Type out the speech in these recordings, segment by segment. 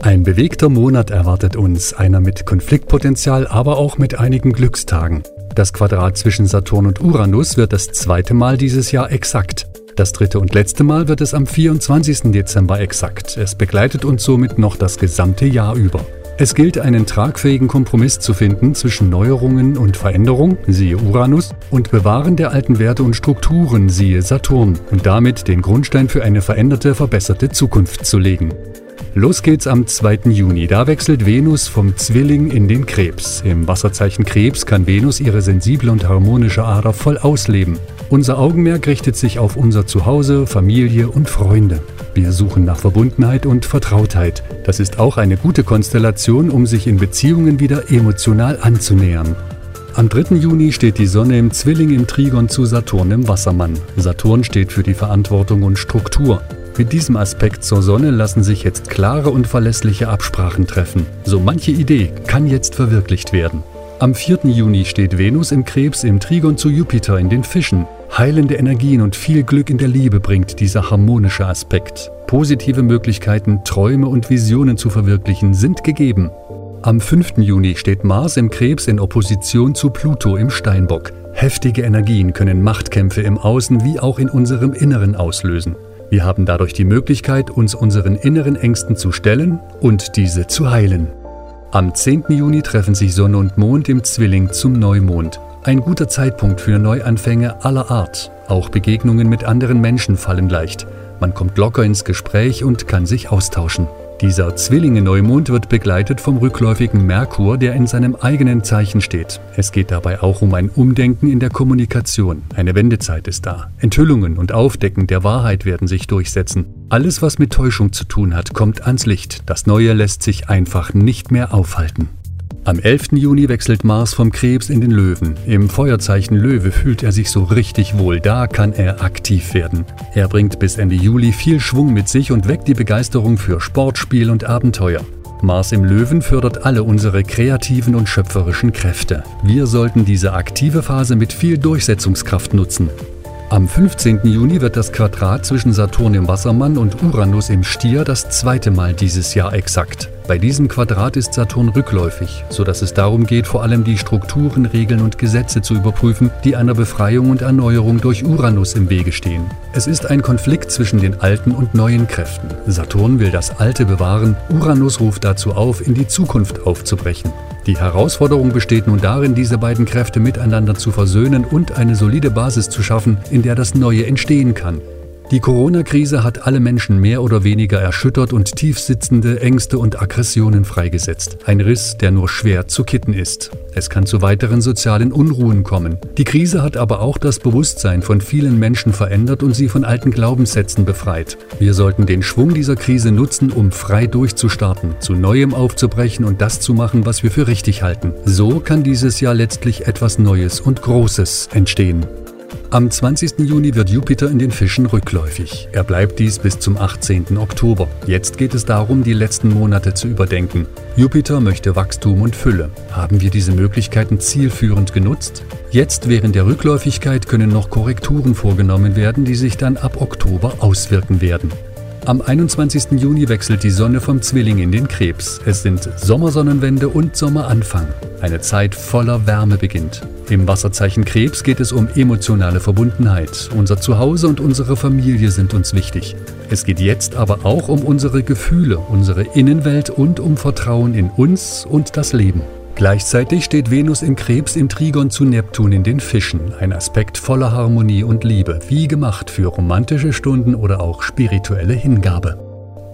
Ein bewegter Monat erwartet uns, einer mit Konfliktpotenzial, aber auch mit einigen Glückstagen. Das Quadrat zwischen Saturn und Uranus wird das zweite Mal dieses Jahr exakt. Das dritte und letzte Mal wird es am 24. Dezember exakt. Es begleitet uns somit noch das gesamte Jahr über. Es gilt, einen tragfähigen Kompromiss zu finden zwischen Neuerungen und Veränderung, siehe Uranus, und Bewahren der alten Werte und Strukturen, siehe Saturn, und damit den Grundstein für eine veränderte, verbesserte Zukunft zu legen. Los geht's am 2. Juni. Da wechselt Venus vom Zwilling in den Krebs. Im Wasserzeichen Krebs kann Venus ihre sensible und harmonische Ader voll ausleben. Unser Augenmerk richtet sich auf unser Zuhause, Familie und Freunde. Wir suchen nach Verbundenheit und Vertrautheit. Das ist auch eine gute Konstellation, um sich in Beziehungen wieder emotional anzunähern. Am 3. Juni steht die Sonne im Zwilling im Trigon zu Saturn im Wassermann. Saturn steht für die Verantwortung und Struktur. Mit diesem Aspekt zur Sonne lassen sich jetzt klare und verlässliche Absprachen treffen. So manche Idee kann jetzt verwirklicht werden. Am 4. Juni steht Venus im Krebs im Trigon zu Jupiter in den Fischen. Heilende Energien und viel Glück in der Liebe bringt dieser harmonische Aspekt. Positive Möglichkeiten, Träume und Visionen zu verwirklichen sind gegeben. Am 5. Juni steht Mars im Krebs in Opposition zu Pluto im Steinbock. Heftige Energien können Machtkämpfe im Außen wie auch in unserem Inneren auslösen. Wir haben dadurch die Möglichkeit, uns unseren inneren Ängsten zu stellen und diese zu heilen. Am 10. Juni treffen sich Sonne und Mond im Zwilling zum Neumond. Ein guter Zeitpunkt für Neuanfänge aller Art. Auch Begegnungen mit anderen Menschen fallen leicht. Man kommt locker ins Gespräch und kann sich austauschen. Dieser Zwillinge-Neumond wird begleitet vom rückläufigen Merkur, der in seinem eigenen Zeichen steht. Es geht dabei auch um ein Umdenken in der Kommunikation. Eine Wendezeit ist da. Enthüllungen und Aufdecken der Wahrheit werden sich durchsetzen. Alles, was mit Täuschung zu tun hat, kommt ans Licht. Das Neue lässt sich einfach nicht mehr aufhalten. Am 11. Juni wechselt Mars vom Krebs in den Löwen. Im Feuerzeichen Löwe fühlt er sich so richtig wohl, da kann er aktiv werden. Er bringt bis Ende Juli viel Schwung mit sich und weckt die Begeisterung für Sport, Spiel und Abenteuer. Mars im Löwen fördert alle unsere kreativen und schöpferischen Kräfte. Wir sollten diese aktive Phase mit viel Durchsetzungskraft nutzen. Am 15. Juni wird das Quadrat zwischen Saturn im Wassermann und Uranus im Stier das zweite Mal dieses Jahr exakt. Bei diesem Quadrat ist Saturn rückläufig, sodass es darum geht, vor allem die Strukturen, Regeln und Gesetze zu überprüfen, die einer Befreiung und Erneuerung durch Uranus im Wege stehen. Es ist ein Konflikt zwischen den alten und neuen Kräften. Saturn will das Alte bewahren, Uranus ruft dazu auf, in die Zukunft aufzubrechen. Die Herausforderung besteht nun darin, diese beiden Kräfte miteinander zu versöhnen und eine solide Basis zu schaffen, in der das Neue entstehen kann. Die Corona-Krise hat alle Menschen mehr oder weniger erschüttert und tiefsitzende Ängste und Aggressionen freigesetzt. Ein Riss, der nur schwer zu kitten ist. Es kann zu weiteren sozialen Unruhen kommen. Die Krise hat aber auch das Bewusstsein von vielen Menschen verändert und sie von alten Glaubenssätzen befreit. Wir sollten den Schwung dieser Krise nutzen, um frei durchzustarten, zu Neuem aufzubrechen und das zu machen, was wir für richtig halten. So kann dieses Jahr letztlich etwas Neues und Großes entstehen. Am 20. Juni wird Jupiter in den Fischen rückläufig. Er bleibt dies bis zum 18. Oktober. Jetzt geht es darum, die letzten Monate zu überdenken. Jupiter möchte Wachstum und Fülle. Haben wir diese Möglichkeiten zielführend genutzt? Jetzt während der Rückläufigkeit können noch Korrekturen vorgenommen werden, die sich dann ab Oktober auswirken werden. Am 21. Juni wechselt die Sonne vom Zwilling in den Krebs. Es sind Sommersonnenwende und Sommeranfang. Eine Zeit voller Wärme beginnt. Im Wasserzeichen Krebs geht es um emotionale Verbundenheit. Unser Zuhause und unsere Familie sind uns wichtig. Es geht jetzt aber auch um unsere Gefühle, unsere Innenwelt und um Vertrauen in uns und das Leben. Gleichzeitig steht Venus im Krebs im Trigon zu Neptun in den Fischen, ein Aspekt voller Harmonie und Liebe, wie gemacht für romantische Stunden oder auch spirituelle Hingabe.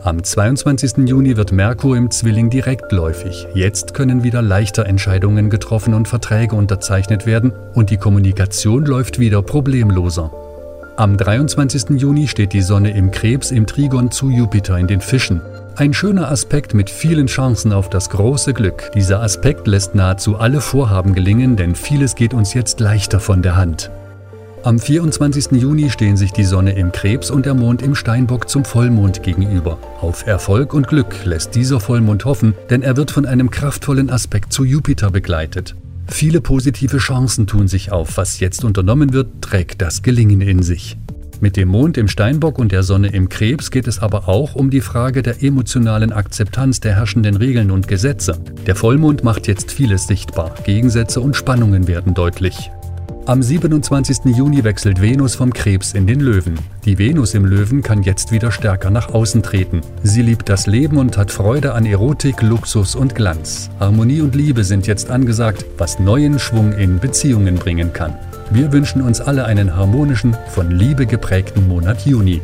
Am 22. Juni wird Merkur im Zwilling direktläufig. Jetzt können wieder leichter Entscheidungen getroffen und Verträge unterzeichnet werden und die Kommunikation läuft wieder problemloser. Am 23. Juni steht die Sonne im Krebs im Trigon zu Jupiter in den Fischen. Ein schöner Aspekt mit vielen Chancen auf das große Glück. Dieser Aspekt lässt nahezu alle Vorhaben gelingen, denn vieles geht uns jetzt leichter von der Hand. Am 24. Juni stehen sich die Sonne im Krebs und der Mond im Steinbock zum Vollmond gegenüber. Auf Erfolg und Glück lässt dieser Vollmond hoffen, denn er wird von einem kraftvollen Aspekt zu Jupiter begleitet. Viele positive Chancen tun sich auf. Was jetzt unternommen wird, trägt das Gelingen in sich. Mit dem Mond im Steinbock und der Sonne im Krebs geht es aber auch um die Frage der emotionalen Akzeptanz der herrschenden Regeln und Gesetze. Der Vollmond macht jetzt vieles sichtbar, Gegensätze und Spannungen werden deutlich. Am 27. Juni wechselt Venus vom Krebs in den Löwen. Die Venus im Löwen kann jetzt wieder stärker nach außen treten. Sie liebt das Leben und hat Freude an Erotik, Luxus und Glanz. Harmonie und Liebe sind jetzt angesagt, was neuen Schwung in Beziehungen bringen kann. Wir wünschen uns alle einen harmonischen, von Liebe geprägten Monat Juni.